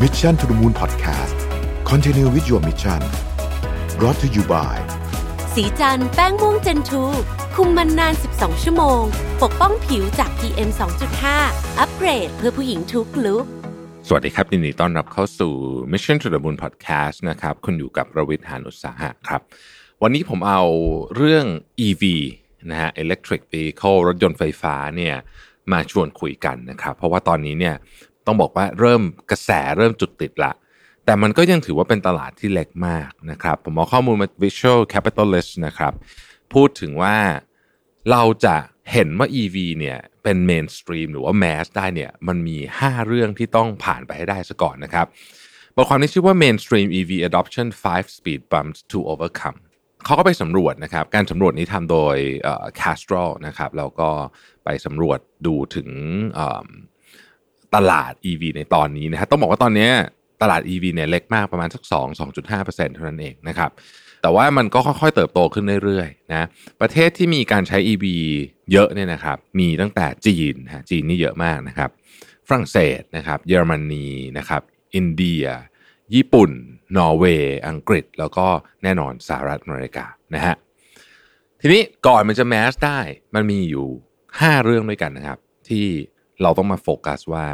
Mission to the Moon Podcast Continue with your mission brought to you by สีจันแป้งม่วงเจนทูคุมมันนาน 12 ชั่วโมง ปกป้องผิวจาก PM 2.5 อัปเกรดเพื่อผู้หญิงทุกลุกสวัสดีครับยินดีต้อนรับเข้าสู่ Mission to the Moon Podcast นะครับคุณอยู่กับประวิทย์หานุสาหะครับ วันนี้ผมเอาเรื่อง EV นะฮะ Electric Vehicle รถยนต์ไฟฟ้าเนี่ยมาชวนคุยกันนะครับ เพราะว่าตอนนี้เนี่ย ต้องบอกว่าเริ่มกระแสเริ่มจุดติดละ แต่มันก็ยังถือว่าเป็นตลาดที่เล็กมากนะครับ ผมเอาข้อมูลมา Visual Capitalist นะครับ พูดถึงว่าเราจะเห็นว่า EV เนี่ยเป็นเมนสตรีมหรือว่าแมสได้เนี่ยมันมี 5 เรื่องที่ต้องผ่านไปให้ได้ซะก่อนนะครับบทความนี้ชื่อว่า Mainstream EV Adoption 5 Speed Bumps to Overcome เขาก็ไปสำรวจนะครับ การสำรวจนี้ทำโดย Castrol นะครับ แล้วก็ไปสำรวจดูถึง ตลาด EV ในตอนนี้นะฮะต้องบอกว่าตอนนี้ตลาด EV เนี่ยเล็กมากประมาณสัก 2 2.5%เท่านั้นเองนะครับแต่ว่ามันก็ค่อยๆเติบโตขึ้นเรื่อยๆนะประเทศที่มีการใช้ EV เยอะเนี่ยนะครับมีตั้งแต่จีนฮะจีนนี่เยอะมากนะครับฝรั่งเศสนะครับเยอรมนีนะครับอินเดีย ญี่ปุ่น นอร์เวย์ อังกฤษ แล้วก็แน่นอนสหรัฐอเมริกานะฮะทีนี้ก่อนมันจะแมสได้มันมีอยู่ 5 เรื่องด้วยกันนะครับ ที่เราต้องมาโฟกัสว่า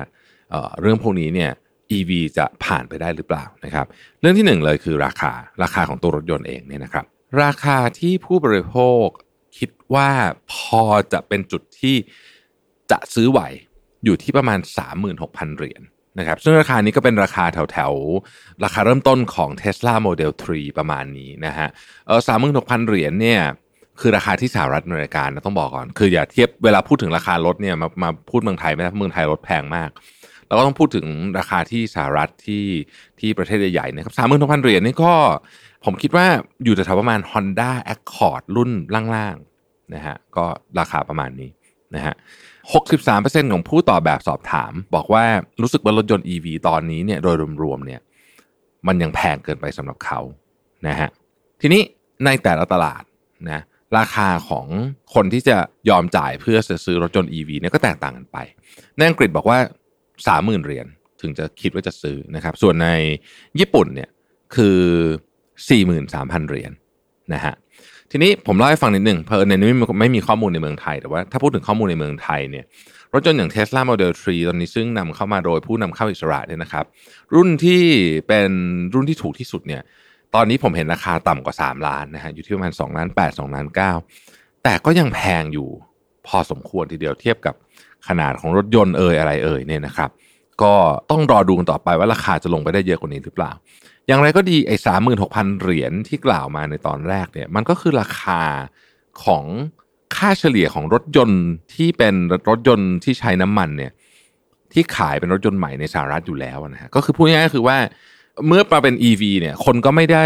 เเรื่องพวกนี้เนี่ย EV จะผ่านไปได้หรือเปล่านะครับ เรื่องที่หนึ่งเลยคือราคาราคาของตัวรถยนต์เองเนี่ยนะครับ ราคาที่ผู้บริโภคคิดว่าพอจะเป็นจุดที่จะซื้อไหวอยู่ที่ประมาณ 36,000 เหรียญนะครับ ซึ่งราคานี้ก็เป็นราคาแถวๆราคาเริ่มต้นของ Tesla Model 3 ประมาณนี้นะฮะเออ36,000เหรียญเนี่ยคือราคาที่สหรัฐอเมริกานะต้องบอกก่อน คืออย่าเทียบเวลาพูดถึงราคารถเนี่ยมามาพูดเมืองไทยไม่ได้เพราะเมืองไทยรถแพงมาก เราก็ต้องพูดถึงราคาที่สหรัฐที่ที่ประเทศใหญ่ๆนะครับสามหมื่นหกพันเหรียญนี่ก็ผมคิดว่าอยู่แถวประมาณ Honda Accord รุ่นล่างๆนะฮะก็ราคาประมาณนี้นะฮะ63%ของผู้ตอบแบบสอบถาม บอกว่ารู้สึกว่ารถยนต์ EV ตอนนี้เนี่ยโดยรวมๆเนี่ยมันยังแพงเกินไปสำหรับเขานะฮะทีนี้ในแต่ละตลาดนะราคาของคนที่จะยอมจ่ายเพื่อจะซื้อรถยนต์ EV เนี่ยก็แตกต่างกันไปในอังกฤษบอกว่า 30,000เหรียญถึงจะคิดว่าจะซื้อนะครับ ส่วนในญี่ปุ่นเนี่ยคือ43,000เหรียญนะฮะทีนี้ผมเล่าให้ฟังนิดหนึ่งเพอในนี้ไม่มีไม่มีข้อมูลในเมืองไทย แต่ว่าถ้าพูดถึงข้อมูลในเมืองไทยเนี่ยรถยนต์อย่าง Tesla Model 3 ตอนนี้ซึ่งนำเข้ามาโดยผู้นำเข้าอิสระเนี่ยนะครับ รุ่นที่เป็นรุ่นที่ถูกที่สุดเนี่ยตอนนี้ผมเห็นราคาต่ำกว่า 3 ล้านนะฮะอยู่ที่ประมาณ2ล้าน8 2ล้าน9แต่ก็ยังแพงอยู่พอสมควรทีเดียวเทียบกับ ขนาดของรถยนต์เอ่ยอะไรเอ่ยเนี่ยนะครับ ก็ต้องรอดูกันต่อไปว่าราคาจะลงไปได้เยอะกว่านี้หรือเปล่า อย่างไรก็ดีไอ้สามหมื่นหกพันเหรียญที่กล่าวมาในตอนแรกเนี่ยมันก็คือราคาของค่าเฉลี่ยของรถยนต์ที่เป็นรถยนต์ที่ใช้น้ำมันเนี่ยที่ขายเป็นรถยนต์ใหม่ในสหรัฐอยู่แล้วนะฮะก็คือพูดง่ายๆคือว่าเมื่อมาเป็น EV เนี่ยคนก็ไม่ได้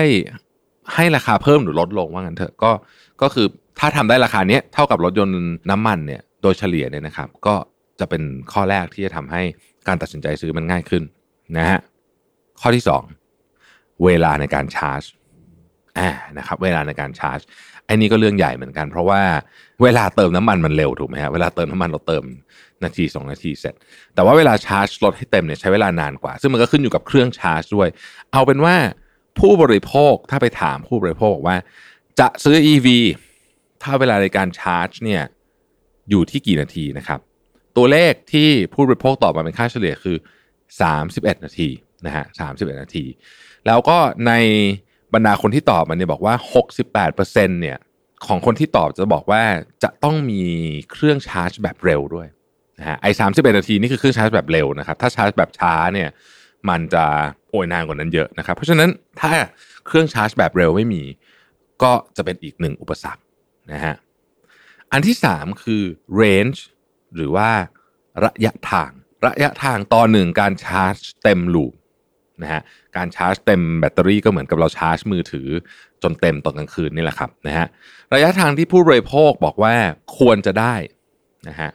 ให้ราคาเพิ่มหรือลดลงว่างั้นเถอะก็ก็คือถ้าทำได้ราคาเนี้ยเท่ากับรถยนต์น้ำมันเนี่ย โดยเฉลี่ยเนี่ยนะครับ ก็จะเป็นข้อแรกที่จะทำให้การตัดสินใจซื้อมันง่ายขึ้นนะฮะข้อที่ 2 เวลาในการชาร์จอ่านะครับ เวลาในการชาร์จไอ้นี่ก็เรื่องใหญ่เหมือนกัน เพราะว่าเวลาเติมน้ำมันมันเร็วถูกไหมฮะเวลาเติมน้ำมันเราเติมนาที 2 นาทีเสร็จ แต่ว่าเวลาชาร์จรถให้เต็มเนี่ยใช้เวลานานกว่า ซึ่งมันก็ขึ้นอยู่กับเครื่องชาร์จด้วย เอาเป็นว่าผู้บริโภคถ้าไปถามผู้บริโภคบอกว่า จะซื้อ EV ถ้าเวลาในการชาร์จเนี่ย อยู่ที่กี่นาทีนะครับ ตัวเลขที่ผู้บริโภคตอบมาเป็นค่าเฉลี่ยคือ 31 นาทีนะฮะ31 นาที แล้วก็ในบรรดาคนที่ตอบมาเนี่ยบอกว่า 68%เนี่ยของคนที่ตอบจะบอกว่าจะต้องมีเครื่องชาร์จแบบเร็วด้วยนะฮะไอ้31นาทีนี่คือเครื่องชาร์จแบบเร็วนะครับ ถ้าชาร์จแบบช้าเนี่ยมันจะโอยนานกว่านั้นเยอะนะครับ เพราะฉะนั้นถ้าเครื่องชาร์จแบบเร็วไม่มี ก็จะเป็นอีกหนึ่งอุปสรรคนะฮะ อันที่ 3 คือ range หรือว่าระยะทาง ระยะทางต่อหนึ่งการชาร์จเต็มลูปนะฮะการชาร์จเต็มแบตเตอรี่ก็เหมือนกับเราชาร์จมือถือจนเต็มตอนกลางคืนนี่แหละครับนะฮะระยะทางที่ผู้บริโภคบอกว่าควรจะได้นะฮะ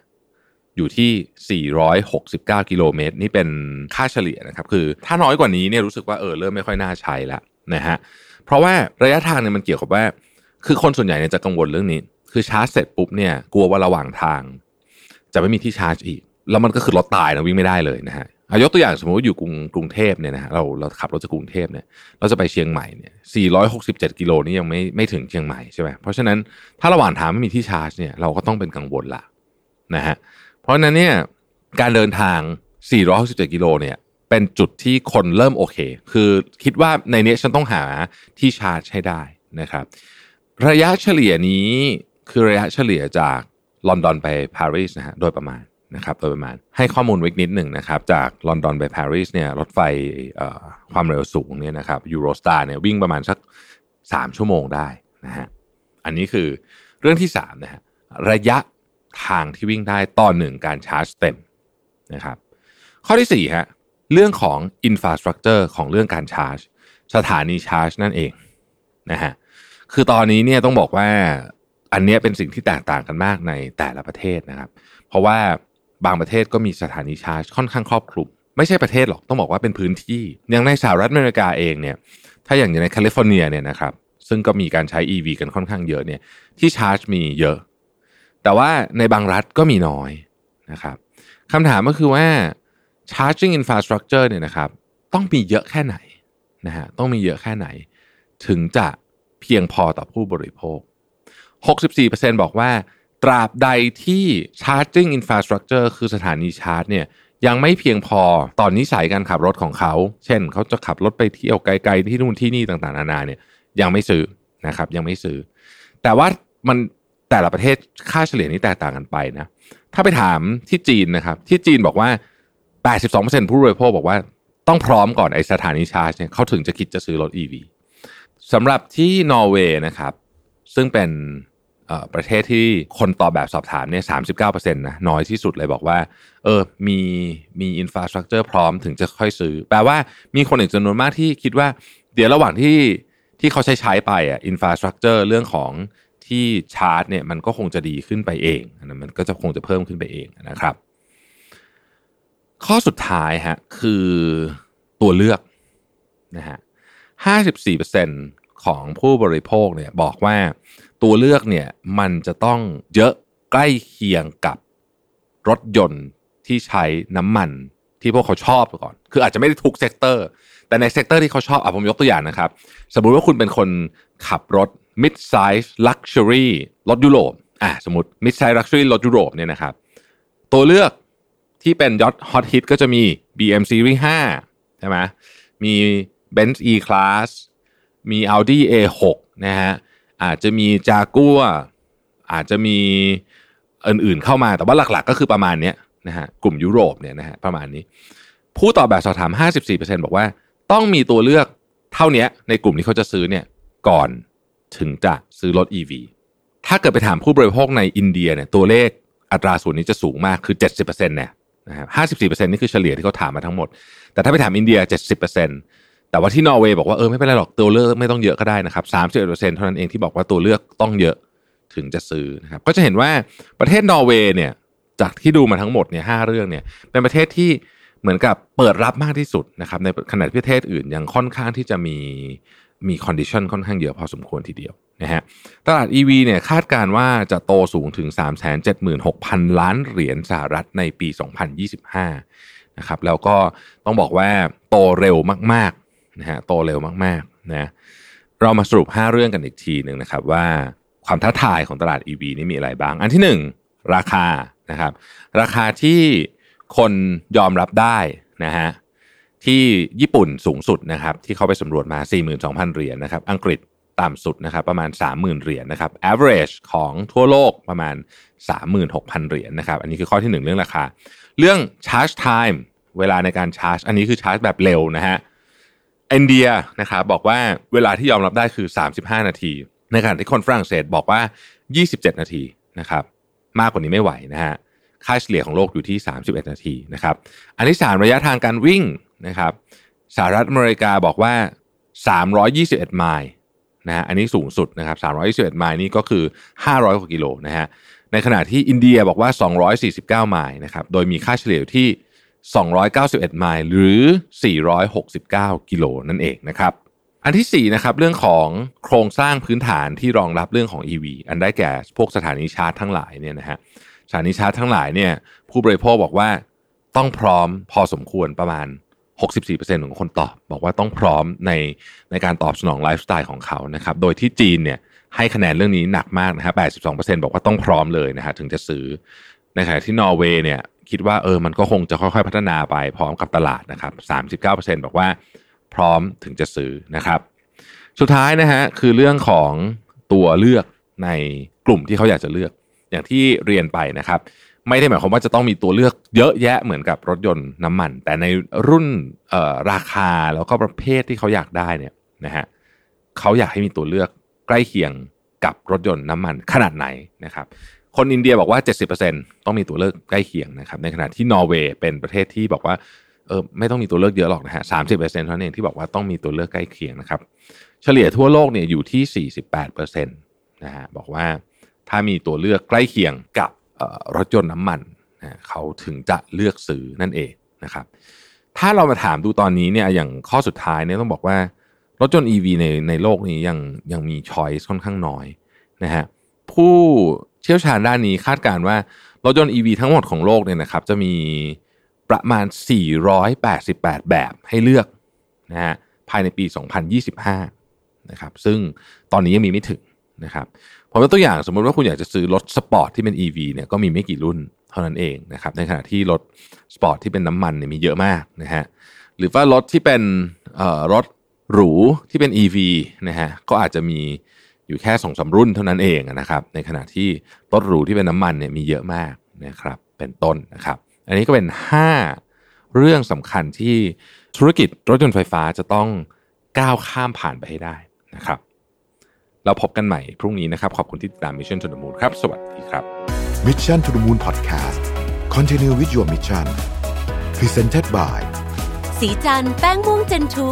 อยู่ที่ 469 กิโลเมตร นี่เป็นค่าเฉลี่ยนะครับ คือถ้าน้อยกว่านี้เนี่ยรู้สึกว่าเออเริ่มไม่ค่อยน่าใช้แล้วนะฮะเพราะว่าระยะทางเนี่ยมันเกี่ยวกับว่า คือคนส่วนใหญ่เนี่ยจะกังวลเรื่องนี้ คือชาร์จเสร็จปุ๊บเนี่ยกลัวว่าระหว่างทาง จะไม่มีที่ชาร์จอีก แล้วมันก็คือรถตายนะวิ่งไม่ได้เลยนะฮะอายกตัวอย่างสมมติว่าอยู่กรุงกรุงเทพเนี่ยนะฮะเราเราขับรถจากกรุงเทพเนี่ยเราจะไปเชียงใหม่เนี่ย 467 กิโลนี่ยังไม่ไม่ถึงเชียงใหม่ใช่ไหมเพราะฉะนั้นถ้าระหว่างทางไม่มีที่ชาร์จเนี่ยเราก็ต้องเป็นกังวลละนะฮะเพราะฉะนั้นเนี่ยการเดินทาง 467 กิโลเนี่ยเป็นจุดที่คนเริ่มโอเค คือคิดว่าในนี้ฉันต้องหาที่ชาร์จให้ได้นะครับ ระยะเฉลี่ยนี้ คือระยะเฉลี่ยจากลอนดอนไปปารีสนะฮะโดยประมาณนะครับโดยประมาณให้ข้อมูลไว้นิดหนึ่งนะครับ จากลอนดอนไปปารีสเนี่ยรถไฟความเร็วสูงเนี่ยนะครับยูโรสตาร์เนี่ยวิ่งประมาณสัก 3 ชั่วโมงได้นะฮะอันนี้คือเรื่องที่3นะฮะระยะทางที่วิ่งได้ต่อหนึ่งการชาร์จเต็มนะครับข้อที่4ฮะเรื่องของ infrastructure ของเรื่องการชาร์จ สถานีชาร์จนั่นเองนะฮะคือตอนนี้เนี่ยต้องบอกว่า อันนี้เป็นสิ่งที่แตกต่างกันมากในแต่ละประเทศนะครับ เพราะว่าบางประเทศก็มีสถานีชาร์จค่อนข้างครอบคลุม ไม่ใช่ประเทศหรอกต้องบอกว่าเป็นพื้นที่ อย่างในสหรัฐอเมริกาเองเนี่ย ถ้าอย่างในแคลิฟอร์เนียเนี่ยนะครับ ซึ่งก็มีการใช้ EV กันค่อนข้างเยอะเนี่ย ที่ชาร์จมีเยอะ แต่ว่าในบางรัฐก็มีน้อยนะครับคำถามก็คือว่า charging infrastructure เนี่ยนะครับต้องมีเยอะแค่ไหนนะฮะต้องมีเยอะแค่ไหน ถึงจะเพียงพอต่อผู้บริโภค 64%บอกว่า ตราบใดที่ charging infrastructure คือสถานีชาร์จเนี่ยยังไม่เพียงพอตอนนิสัยการขับรถของเขา เช่น เขาจะขับรถไปเที่ยวไกลๆที่นู่นที่นี่ต่างๆนานาเนี่ยยังไม่ซื้อนะครับยังไม่ซื้อ แต่ว่ามันแต่ละประเทศค่าเฉลี่ยนี้แตกต่างกันไปนะถ้าไปถามที่จีนนะครับ ที่จีนบอกว่า 82%ผู้บริโภคบอกว่าต้องพร้อมก่อนไอสถานีชาร์จเนี่ยเขาถึงจะคิดจะซื้อรถ EV สำหรับที่นอร์เวย์นะครับ ซึ่งเป็น ประเทศที่คนตอบแบบสอบถามเนี่ยสามสิบเก้าเปอร์เซ็นต์นะน้อยที่สุดเลยบอกว่า เออมีมี infrastructure พร้อมถึงจะค่อยซื้อ แปลว่ามีคนอีกจำนวนมากที่คิดว่า เดี๋ยวระหว่างที่ที่เขาใช้ใช้ไปอะ infrastructure เรื่องของที่ชาร์จเนี่ยมันก็คงจะดีขึ้นไปเองนะมันก็จะคงจะเพิ่มขึ้นไปเองนะครับ ข้อสุดท้ายฮะคือตัวเลือกนะฮะห้าสิบสี่เปอร์เซ็นต์ ของผู้บริโภคเนี่ยบอกว่าตัวเลือกเนี่ยมันจะต้องเยอะใกล้เคียงกับรถยนต์ที่ใช้น้ำมันที่พวกเขาชอบก่อน คืออาจจะไม่ได้ทุก sector แต่ใน sector ที่เขาชอบอะผมยกตัวอย่างนะครับ สมมุติว่าคุณเป็นคนขับรถ mid size luxury รถยุโรปอะสมมติ mid size luxury รถยุโรปเนี่ยนะครับ ตัวเลือกที่เป็นยอดฮอตฮิตก็จะมี BM Series 5ใช่ไหมมี Benz E Class มี Audi A6 นะฮะอาจจะมีจากัวอาจจะมีอื่นๆเข้ามาแต่ว่าหลักๆ ก็คือประมาณนี้นะฮะกลุ่มยุโรปเนี่ยนะฮะประมาณนี้ ผู้ตอบแบบสอบถาม 54%บอกว่า ต้องมีตัวเลือกเท่านี้ในกลุ่มที่เขาจะซื้อเนี่ยก่อนถึงจะซื้อรถ EV ถ้าเกิดไปถามผู้บริโภคในอินเดียเนี่ยตัวเลขอัตราส่วนนี้จะสูงมากคือ 70%เนี่ยนะครับ54%นี่คือเฉลี่ยที่เขาถามมาทั้งหมด แต่ถ้าไปถามอินเดีย 70% แต่ว่าที่นอร์เวย์บอกว่าเออไม่เป็นไรหรอกตัวเลือกไม่ต้องเยอะก็ได้นะครับ31%เอ็ดเปอร์เซ็นต์เท่านั้นเองที่บอกว่าตัวเลือกต้องเยอะถึงจะซื้อนะครับก็จะเห็นว่าประเทศนอร์เวย์เนี่ยจากที่ดูมาทั้งหมดเนี่ยห้าเรื่องเนี่ยเป็นประเทศที่เหมือนกับเปิดรับมากที่สุดนะครับในขณะที่ประเทศอื่นยังค่อนข้างที่จะมีมี condition ค่อนข้างเยอะพอสมควรทีเดียวนะฮะตลาด EV เนี่ยคาดการณ์ว่าจะโตสูงถึง 376,000 ล้านเหรียญสหรัฐในปี 2025นะครับแล้วก็ต้องบอกว่าโตเร็วมาก นะฮะโตเร็วมากๆนะเรามาสรุป 5 เรื่องกันอีกทีหนึ่งนะครับว่าความท้าทายของตลาด EV นี่มีอะไรบ้าง อันที่ 1 ราคานะครับ ราคาที่คนยอมรับได้นะฮะที่ญี่ปุ่นสูงสุดนะครับ ที่เขาไปสำรวจมา 42,000 เหรียญนนะครับ อังกฤษต่ำสุดนะครับประมาณ 30,000 เหรียญนนะครับ average ของทั่วโลกประมาณ 36,000 เหรียญนนะครับ อันนี้คือข้อที่ 1 เรื่องราคา เรื่อง charge time เวลาในการชาร์จ อันนี้คือชาร์จแบบเร็วนะฮะ อินเดียนะครับบอกว่าเวลาที่ยอมรับได้คือ 35 นาที ในขณะที่คนฝรั่งเศสบอกว่า 27 นาทีนะครับ มากกว่านี้ไม่ไหวนะฮะค่าเฉลี่ยของโลกอยู่ที่ 31 นาทีนะครับ อันที่ 3 ระยะทางการวิ่งนะครับสหรัฐอเมริกาบอกว่า 321 ไมล์นะฮะอันนี้สูงสุดนะครับ321 ไมล์นี่ก็คือ 500กว่ากิโลนะฮะในขณะที่อินเดียบอกว่า 249 ไมล์นะครับโดยมีค่าเฉลี่ยที่ 291 ไมล์หรือ 469 กิโลนั่นเองนะครับ อันที่4นะครับเรื่องของโครงสร้างพื้นฐานที่รองรับเรื่องของ EV อันได้แก่พวกสถานีชาร์จทั้งหลายเนี่ยนะฮะสถานีชาร์จทั้งหลายเนี่ยผู้บริโภคบอกว่าต้องพร้อมพอสมควรประมาณ 64%ของคนตอบ บอกว่าต้องพร้อมในในการตอบสนองไลฟ์สไตล์ของเขานะครับโดยที่จีนเนี่ยให้คะแนนเรื่องนี้หนักมากนะฮะ 82%บอกว่าต้องพร้อมเลยนะฮะถึงจะซื้อ ในขณะที่นอร์เวย์เนี่ย คิดว่าเออมันก็คงจะค่อยๆพัฒนาไปพร้อมกับตลาดนะครับ 39%บอกว่าพร้อมถึงจะซื้อนะครับ สุดท้ายนะฮะคือเรื่องของตัวเลือกในกลุ่มที่เขาอยากจะเลือก อย่างที่เรียนไปนะครับ ไม่ได้หมายความว่าจะต้องมีตัวเลือกเยอะแยะเหมือนกับรถยนต์น้ำมัน แต่ในรุ่นราคาแล้วก็ประเภทที่เขาอยากได้เนี่ยนะฮะเขาอยากให้มีตัวเลือกใกล้เคียงกับรถยนต์น้ำมันขนาดไหนนะครับ คนอินเดียบอกว่า 70%ต้องมีตัวเลือกใกล้เคียงนะครับในขณะที่นอร์เวย์เป็นประเทศที่บอกว่าเออไม่ต้องมีตัวเลือกเยอะหรอกนะฮะสามสิบเปอร์เซ็นต์เท่านั้นเองที่บอกว่าต้องมีตัวเลือกใกล้เคียงนะครับ เฉลี่ยทั่วโลกเนี่ยอยู่ที่48เปอร์เซ็นต์นะฮะบอกว่าถ้ามีตัวเลือกใกล้เคียงกับรถยนต์น้ำมันนะเขาถึงจะเลือกซื้อนั่นเองนะครับ ถ้าเรามาถามดูตอนนี้เนี่ยอย่างข้อสุดท้ายเนี่ยต้องบอกว่ารถยนต์ EV ในในโลกนี้ยังยังมีช้อยส์ค่อนข้างน้อยนะฮะผู้ เชี่ยวชาญด้านนี้คาดการว่ารถยนต์ EV ทั้งหมดของโลกเนี่ยนะครับ จะมีประมาณ 488 แบบให้เลือกนะฮะภายในปี 2025 นะครับ ซึ่งตอนนี้ยังมีไม่ถึงนะครับผมยกตัวอย่างสมมติว่าคุณอยากจะซื้อรถสปอร์ตที่เป็น EV เนี่ยก็มีไม่กี่รุ่นเท่านั้นเองนะครับในขณะที่รถสปอร์ตที่เป็นน้ำมันเนี่ยมีเยอะมากนะฮะหรือว่ารถที่เป็นรถหรูที่เป็น EV นะฮะก็อาจจะมี อยู่แค่สองสามรุ่นเท่านั้นเองนะครับ ในขณะที่รถหรูที่เป็นน้ำมันเนี่ยมีเยอะมากนะครับเป็นต้นนะครับ อันนี้ก็เป็น 5 เรื่องสำคัญที่ธุรกิจรถยนต์ไฟฟ้าจะต้องก้าวข้ามผ่านไปให้ได้นะครับ เราพบกันใหม่พรุ่งนี้นะครับ ขอบคุณที่ติดตาม Mission to the Moon ครับ สวัสดีครับ Mission to the Moon Podcast Continue with your mission Presented by สีจันแป้งม่วงเจนทู